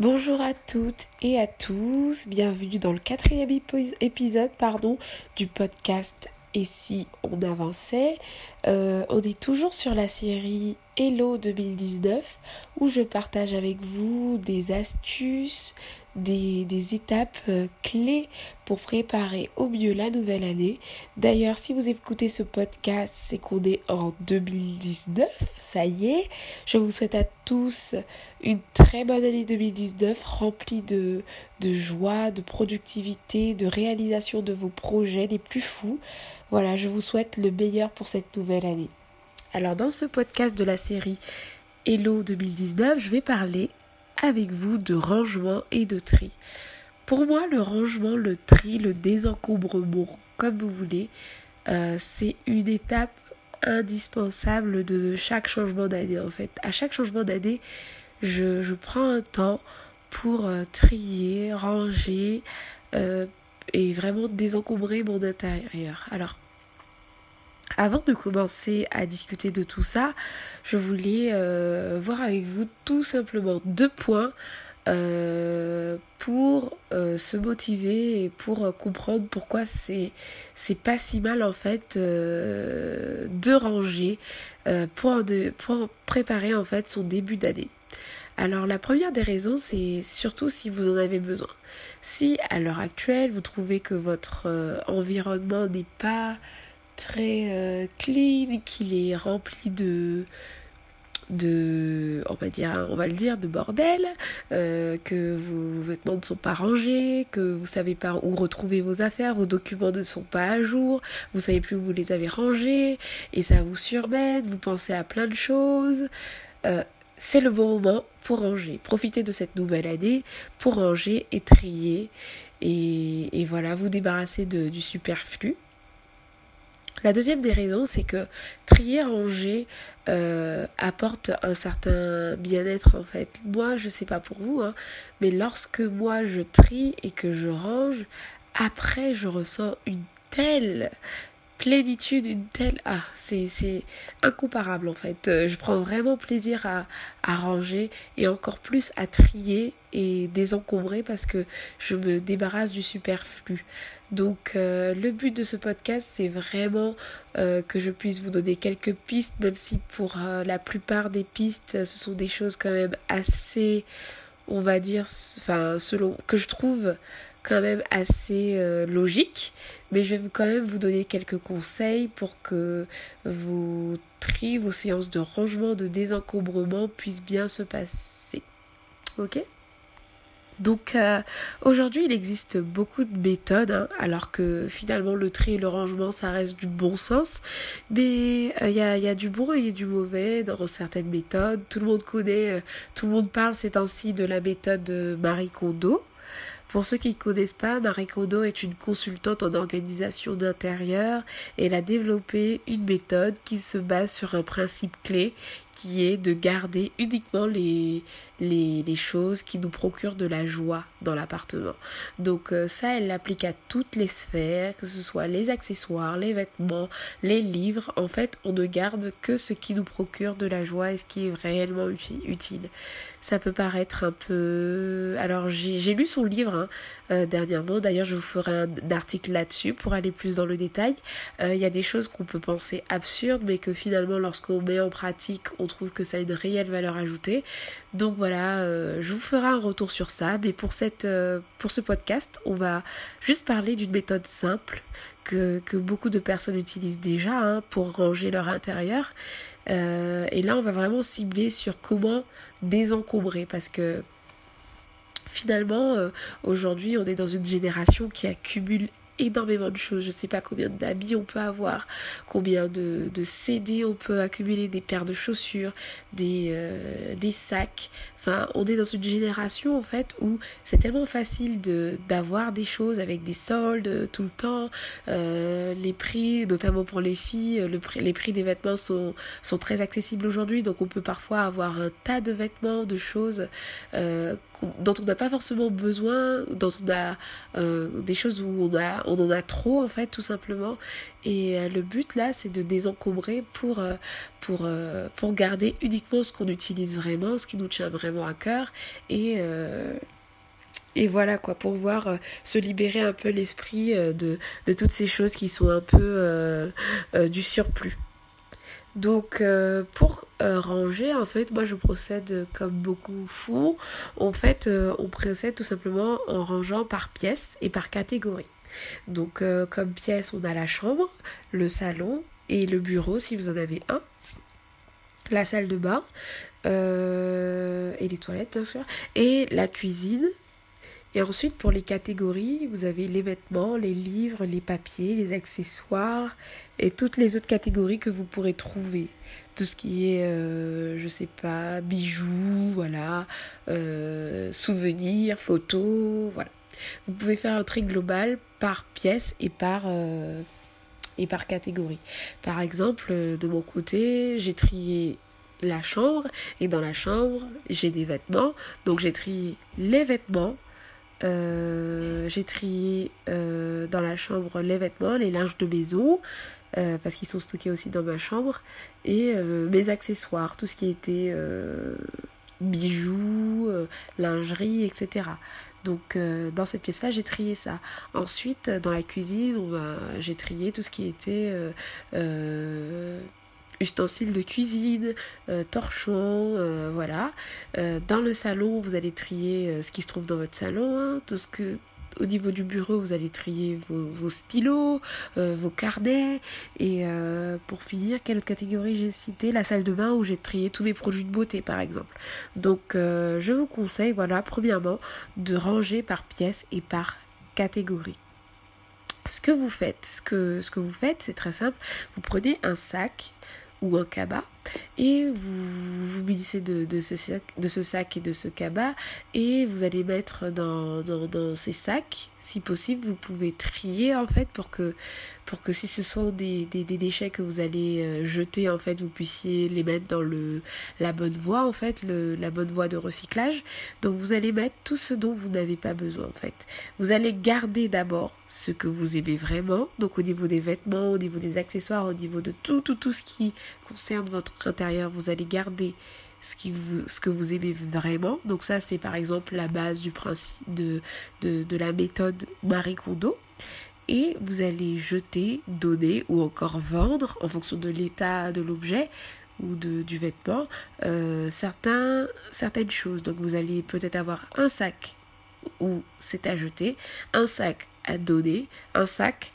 Bonjour à toutes et à tous, bienvenue dans le quatrième épisode du podcast Et si on avançait? Euh, On est toujours sur la série Hello 2019 où je partage avec vous des astuces, des, étapes euh, clés pour préparer au mieux la nouvelle année. D'ailleurs, si vous écoutez ce podcast, c'est qu'on est en 2019, ça y est. Je vous souhaite à tous une très bonne année 2019 remplie de, de joie, de productivité, de réalisation de vos projets les plus fous. Voilà, je vous souhaite le meilleur pour cette nouvelle année. Alors dans ce podcast de la série Hello 2019, je vais parler avec vous de rangement et de tri. Pour moi, le rangement, le tri, le désencombrement, comme vous voulez, euh, c'est une étape indispensable de chaque changement d'année. En fait, à chaque changement d'année, je, prends un temps pour euh, trier, ranger euh, et vraiment désencombrer mon intérieur. Alors, avant de commencer à discuter de tout ça, je voulais euh, voir avec vous tout simplement deux points euh, pour euh, se motiver et pour comprendre pourquoi c'est c'est pas si mal en fait de ranger pour, de, pour préparer en fait son début d'année. Alors la première des raisons, c'est surtout si vous en avez besoin. Si à l'heure actuelle vous trouvez que votre environnement n'est pas très euh, clean, qu'il est rempli de de on va dire on va le dire de bordel euh, que vos vêtements ne sont pas rangés que vous savez pas où retrouver vos affaires vos documents ne sont pas à jour vous savez plus où vous les avez rangés et ça vous surmène vous pensez à plein de choses. Euh, c'est le bon moment pour ranger. Profitez de cette nouvelle année pour ranger et trier et, voilà vous débarrasser du superflu la deuxième des raisons, c'est que trier, ranger euh, apporte un certain bien-être en fait. Moi, je sais pas pour vous, hein, mais lorsque moi je trie et que je range, après je ressens une telle plénitude, une telle... Ah, c'est, incomparable en fait. Euh, je prends vraiment plaisir à, ranger et encore plus à trier et désencombrer parce que je me débarrasse du superflu. Donc euh, le but de ce podcast, c'est vraiment euh, que je puisse vous donner quelques pistes, même si pour la plupart des pistes, ce sont des choses quand même assez, on va dire, enfin selon que je trouve quand même assez euh, logique, mais je vais quand même vous donner quelques conseils pour que vos tri, vos séances de rangement, de désencombrement puissent bien se passer. Ok? Donc euh, aujourd'hui il existe beaucoup de méthodes, hein, alors que finalement le tri et le rangement ça reste du bon sens, mais euh, il y, a, y, a, du bon et du mauvais dans certaines méthodes. Tout le monde connaît, tout le monde parle ces temps-ci de la méthode Marie Kondo. Pour ceux qui ne connaissent pas, Marie Kondo est une consultante en organisation d'intérieur. Et elle a développé une méthode qui se base sur un principe clé qui est de garder uniquement les, choses qui nous procurent de la joie dans l'appartement. Donc euh, ça, elle l'applique à toutes les sphères, que ce soit les accessoires, les vêtements, les livres. En fait, on ne garde que ce qui nous procure de la joie et ce qui est réellement utile. Ça peut paraître un peu... Alors j'ai lu son livre hein, euh, dernièrement, d'ailleurs je vous ferai un, article là-dessus pour aller plus dans le détail. Euh, il y a des choses qu'on peut penser absurdes, mais que finalement lorsqu'on met en pratique, on trouve que ça a une réelle valeur ajoutée. Donc voilà, euh, je vous ferai un retour sur ça. Mais pour, cette, pour ce podcast, on va juste parler d'une méthode simple que, beaucoup de personnes utilisent déjà hein, pour ranger leur intérieur. Et là, on va vraiment cibler sur comment désencombrer parce que finalement, aujourd'hui, on est dans une génération qui accumule énormément de choses. Je sais pas combien d'habits on peut avoir, combien de, de CD on peut accumuler, des paires de chaussures, des, euh, des sacs. Enfin, on est dans une génération en fait où c'est tellement facile de d'avoir des choses avec des soldes tout le temps. Euh, les prix, notamment pour les filles, les prix des vêtements sont sont très accessibles aujourd'hui, donc on peut parfois avoir un tas de vêtements, de choses euh, dont on n'a pas forcément besoin, dont on a euh, des choses où on a on en a trop en fait tout simplement et euh, le but là c'est de désencombrer pour euh, pour garder uniquement ce qu'on utilise vraiment ce qui nous tient vraiment à cœur et et voilà quoi, pour pouvoir se libérer un peu l'esprit de, de toutes ces choses qui sont un peu du surplus. Donc euh, pour euh, ranger, en fait, moi je procède comme beaucoup font. En fait, euh, on procède tout simplement en rangeant par pièce et par catégorie. Donc comme pièce, on a la chambre, le salon et le bureau si vous en avez un, la salle de bain et les toilettes bien sûr, et la cuisine et ensuite, pour les catégories, vous avez les vêtements, les livres, les papiers, les accessoires et toutes les autres catégories que vous pourrez trouver. Tout ce qui est, euh, je sais pas, bijoux, voilà, euh, souvenirs, photos, voilà. Vous pouvez faire un tri global par pièce et par, euh, et par catégorie. Par exemple, de mon côté, j'ai trié la chambre et dans la chambre, j'ai des vêtements. Donc j'ai trié les vêtements euh, j'ai trié euh, dans la chambre les vêtements, les linges de maison, euh, parce qu'ils sont stockés aussi dans ma chambre, et mes accessoires, tout ce qui était bijoux, lingerie, etc. Donc dans cette pièce-là, j'ai trié ça. Ensuite, dans la cuisine, j'ai trié tout ce qui était ustensiles de cuisine, euh, torchons, euh, voilà. Euh, dans le salon, vous allez trier ce qui se trouve dans votre salon, hein, tout ce que au niveau du bureau, vous allez trier vos, stylos, vos carnets. Et pour finir, quelle autre catégorie j'ai cité La salle de bain où j'ai trié tous mes produits de beauté, par exemple. Donc, je vous conseille, voilà, premièrement, de ranger par pièce et par catégorie. Ce que vous faites, ce que, ce que vous faites, c'est très simple. Vous prenez un sac ou cabas et vous vous munissez de, ce sac, de ce et de ce cabas et vous allez mettre dans, dans, dans ces sacs si possible vous pouvez trier en fait pour que pour que si ce sont des, déchets que vous allez euh, jeter en fait vous puissiez les mettre dans le la bonne voie en fait le, la bonne voie de recyclage. Donc vous allez mettre tout ce dont vous n'avez pas besoin en fait. Vous allez garder d'abord ce que vous aimez vraiment donc au niveau des vêtements au niveau des accessoires au niveau de tout tout ce qui concerne votre intérieur, vous allez garder ce, qui vous, ce que vous aimez vraiment. Donc ça, c'est par exemple la base du principe de, la méthode Marie Kondo. Et vous allez jeter, donner ou encore vendre en fonction de l'état de l'objet ou de, du vêtement euh, certains, certaines choses. Donc vous allez peut-être avoir un sac où c'est à jeter, un sac à donner, un sac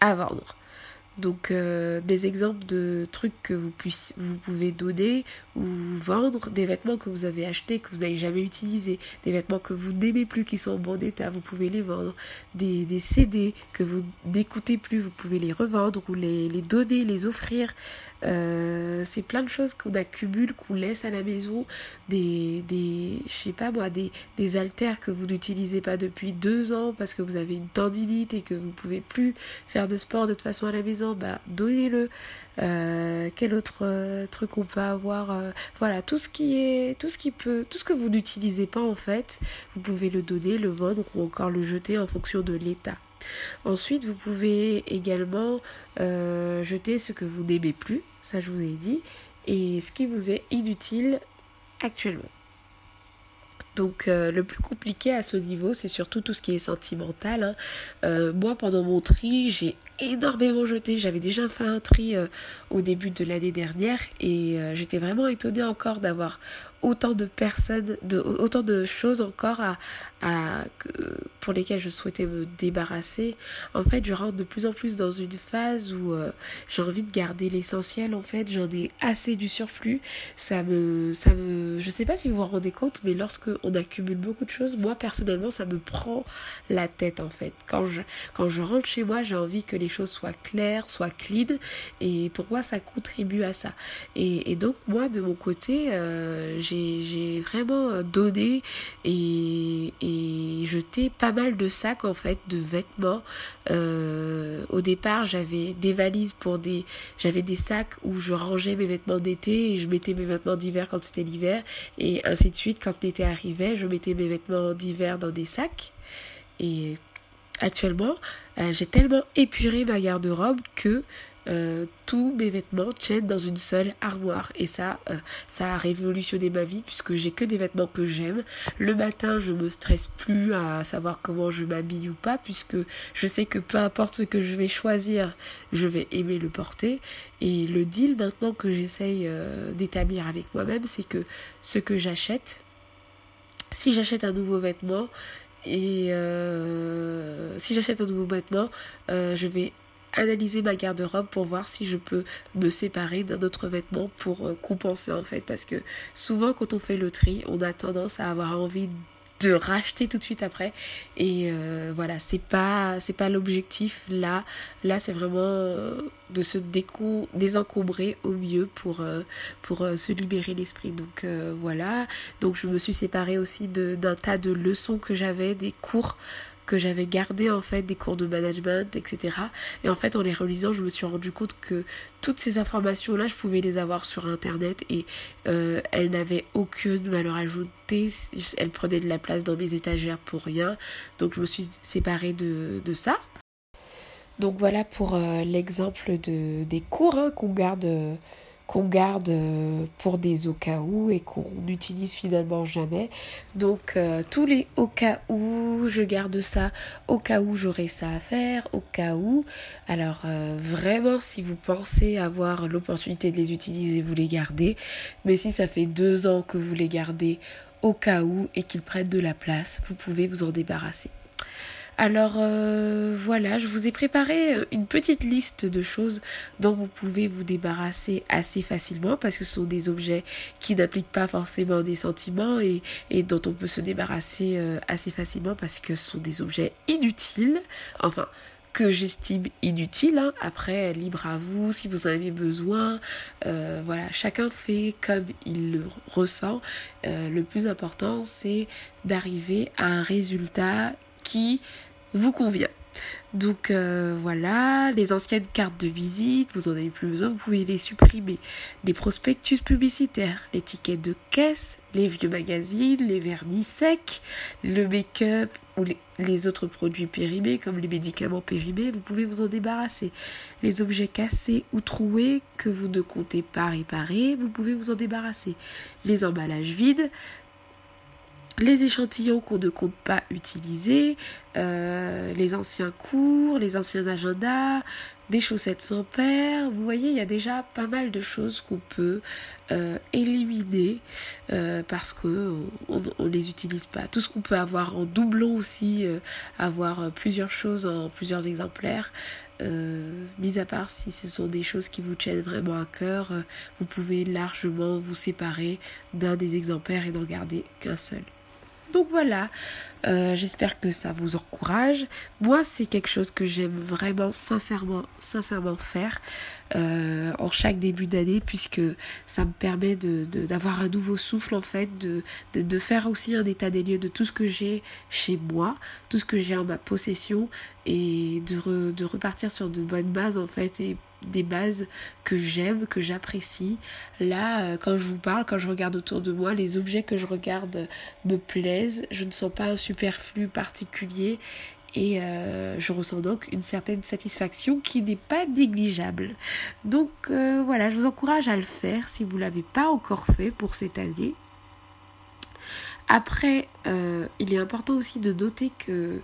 à vendre. Donc euh, des exemples de trucs que vous, puissiez, vous pouvez donner ou vendre, des vêtements que vous avez achetés, que vous n'avez jamais utilisés, des vêtements que vous n'aimez plus, qui sont en bon état, vous pouvez les vendre, des, des CD que vous n'écoutez plus, vous pouvez les revendre ou les, les donner, les offrir. Euh, c'est plein de choses qu'on accumule, qu'on laisse à la maison, des, des je sais pas moi, des, des haltères que vous n'utilisez pas depuis deux ans parce que vous avez une tendinite et que vous pouvez plus faire de sport de toute façon à la maison bah donnez-le. Euh, quel autre euh, truc on peut avoir Voilà, tout ce qui est, tout ce qui peut, tout ce que vous n'utilisez pas en fait, vous pouvez le donner, le vendre ou encore le jeter en fonction de l'état. Ensuite, vous pouvez également jeter ce que vous n'aimez plus, ça je vous ai dit, et ce qui vous est inutile actuellement. Donc euh, le plus compliqué à ce niveau, c'est surtout tout ce qui est sentimental. Hein. Euh, moi, pendant mon tri, j'ai énormément jeté. J'avais déjà fait un tri euh, au début de l'année dernière et j'étais vraiment étonnée encore d'avoir autant de personnes, de, autant de choses encore pour lesquelles je souhaitais me débarrasser. En fait, je rentre de plus en plus dans une phase où euh, j'ai envie de garder l'essentiel. En fait, j'en ai assez du surplus. Ça me, ça me, je sais pas si vous vous rendez compte, mais lorsque on accumule beaucoup de choses, moi personnellement, ça me prend la tête en fait. Quand je, quand je rentre chez moi, j'ai envie que les choses soient claires, soient clean, et pour moi, ça contribue à ça. Et, et donc moi, de mon côté, euh, j'ai j'ai vraiment euh, donné et, et, jeté pas mal de sacs en fait de vêtements. Euh, au départ, j'avais des valises pour des, j'avais des sacs où je rangeais mes vêtements d'été et je mettais mes vêtements d'hiver quand c'était l'hiver et ainsi de suite. Quand l'été arrivait, je mettais mes vêtements d'hiver dans des sacs et actuellement, j'ai tellement épuré ma garde-robe que euh, tous mes vêtements tiennent dans une seule armoire. Et ça euh, ça a révolutionné ma vie puisque j'ai que des vêtements que j'aime. Le matin je me stresse plus à savoir comment je m'habille ou pas puisque je sais que peu importe ce que je vais choisir je vais aimer le porter. Et le deal maintenant que j'essaye euh, d'établir avec moi-même c'est que ce que j'achète si j'achète un nouveau vêtement et si j'achète un nouveau vêtement, je vais analyser ma garde-robe pour voir si je peux me séparer d'un autre vêtement pour euh, compenser en fait. Parce que souvent quand on fait le tri on a tendance à avoir envie de racheter tout de suite après. Et euh, voilà c'est pas c'est pas l'objectif. Là là c'est vraiment euh, de se désencombrer au mieux pour pour se libérer l'esprit. Donc voilà. Donc je me suis séparée aussi d'un tas de leçons que j'avais des cours que j'avais gardé en fait des cours de management, etc. Et en fait en les relisant je me suis rendu compte que toutes ces informations là je pouvais les avoir sur internet et euh, elles n'avaient aucune valeur ajoutée, elles prenaient de la place dans mes étagères pour rien. Donc je me suis séparée de, de ça. Donc voilà pour euh, l'exemple de, des cours hein, qu'on garde qu'on garde euh, pour des au cas où et qu'on n'utilise finalement jamais. Donc euh, tous les au cas où, je garde ça au cas où j'aurai ça à faire, au cas où. Alors euh, vraiment si vous pensez avoir l'opportunité de les utiliser, vous les gardez. Mais si ça fait deux ans que vous les gardez au cas où et qu'ils prennent de la place, vous pouvez vous en débarrasser. Alors euh, voilà, je vous ai préparé euh, une petite liste de choses dont vous pouvez vous débarrasser assez facilement parce que ce sont des objets qui n'appliquent pas forcément des sentiments et, et dont on peut se débarrasser euh, assez facilement parce que ce sont des objets inutiles. Enfin, que j'estime inutiles. Hein. Après, libre à vous si vous en avez besoin. voilà, chacun fait comme il le ressent. le plus important, c'est d'arriver à un résultat qui vous convient. Donc euh, voilà, les anciennes cartes de visite, vous en avez plus besoin, vous pouvez les supprimer. Les prospectus publicitaires, les tickets de caisse, les vieux magazines, les vernis secs, le make-up ou les, les, autres produits périmés comme les médicaments périmés, vous pouvez vous en débarrasser. Les objets cassés ou troués que vous ne comptez pas réparer, vous pouvez vous en débarrasser. Les emballages vides, les échantillons qu'on ne compte pas utiliser, euh, les anciens cours, les anciens agendas, des chaussettes sans paire. Vous voyez, il y a déjà pas mal de choses qu'on peut euh, éliminer euh, parce que on, on, les utilise pas. Tout ce qu'on peut avoir en doublon aussi, avoir plusieurs choses en plusieurs exemplaires. mis à part si ce sont des choses qui vous tiennent vraiment à cœur, vous pouvez largement vous séparer d'un des exemplaires et n'en garder qu'un seul. Donc voilà, euh, j'espère que ça vous encourage. Moi, c'est quelque chose que j'aime vraiment sincèrement, sincèrement faire euh, en chaque début d'année puisque ça me permet de, d'avoir un nouveau souffle en fait, de, de, faire aussi un état des lieux de tout ce que j'ai chez moi, tout ce que j'ai en ma possession et de, de repartir sur de bonnes bases en fait et des bases que j'aime, que j'apprécie. Là, euh, quand je vous parle, quand je regarde autour de moi, les objets que je regarde me plaisent. Je ne sens pas un superflu particulier et euh, je ressens donc une certaine satisfaction qui n'est pas négligeable. Donc euh, voilà, je vous encourage à le faire si vous ne l'avez pas encore fait pour cette année. Après, il est important aussi de noter que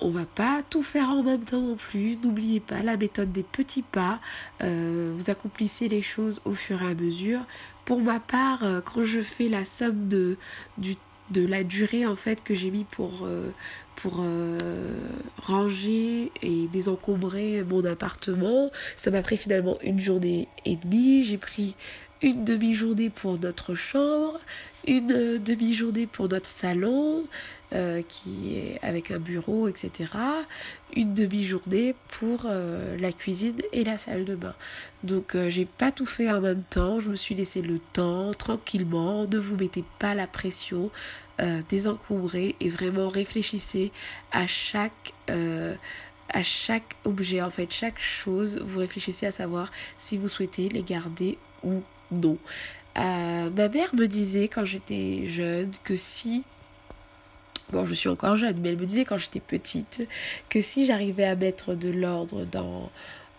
on va pas tout faire en même temps non plus. N'oubliez pas la méthode des petits pas. Euh, vous accomplissez les choses au fur et à mesure. Pour ma part, euh, quand je fais la somme de, du, de la durée en fait que j'ai mis pour, euh, pour ranger et désencombrer mon appartement, ça m'a pris finalement une journée et demie. J'ai pris une demi-journée pour notre chambre, une demi-journée pour notre salon, euh, qui est avec un bureau, etc. Une demi-journée pour euh, la cuisine et la salle de bain. Donc euh, j'ai pas tout fait en même temps, je me suis laissé le temps tranquillement, ne vous mettez pas la pression, désencombrez et vraiment réfléchissez à chaque à chaque objet, en fait, chaque chose, vous réfléchissez à savoir si vous souhaitez les garder ou non. Ma mère me disait quand j'étais jeune que si bon, je suis encore jeune, mais elle me disait quand j'étais petite que si j'arrivais à mettre de l'ordre dans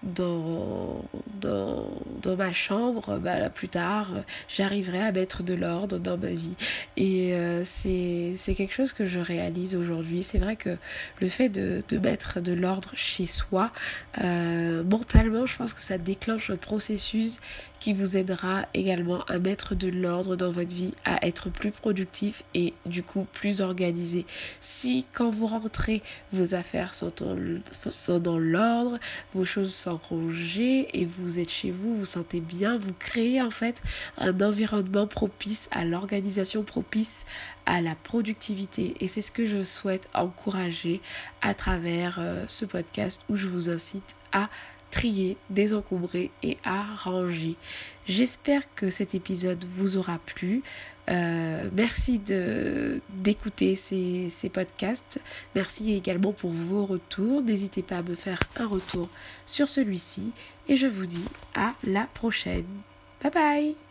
dans, dans, dans ma chambre, bah, plus tard, j'arriverai à mettre de l'ordre dans ma vie. Et euh, c'est quelque chose que je réalise aujourd'hui. C'est vrai que le fait de, de mettre de l'ordre chez soi, euh, mentalement, je pense que ça déclenche un processus qui vous aidera également à mettre de l'ordre dans votre vie, à être plus productif et du coup plus organisé. Si quand vous rentrez, vos affaires sont, sont dans l'ordre, vos choses sont rangées et vous êtes chez vous, vous sentez bien, vous créez en fait un environnement propice à l'organisation, propice à la productivité. Et c'est ce que je souhaite encourager à travers euh, ce podcast où je vous incite à trier, désencombrer et arranger. J'espère que cet épisode vous aura plu. Euh, merci d'écouter ces, ces podcasts. Merci également pour vos retours. N'hésitez pas à me faire un retour sur celui-ci. Et je vous dis à la prochaine. Bye bye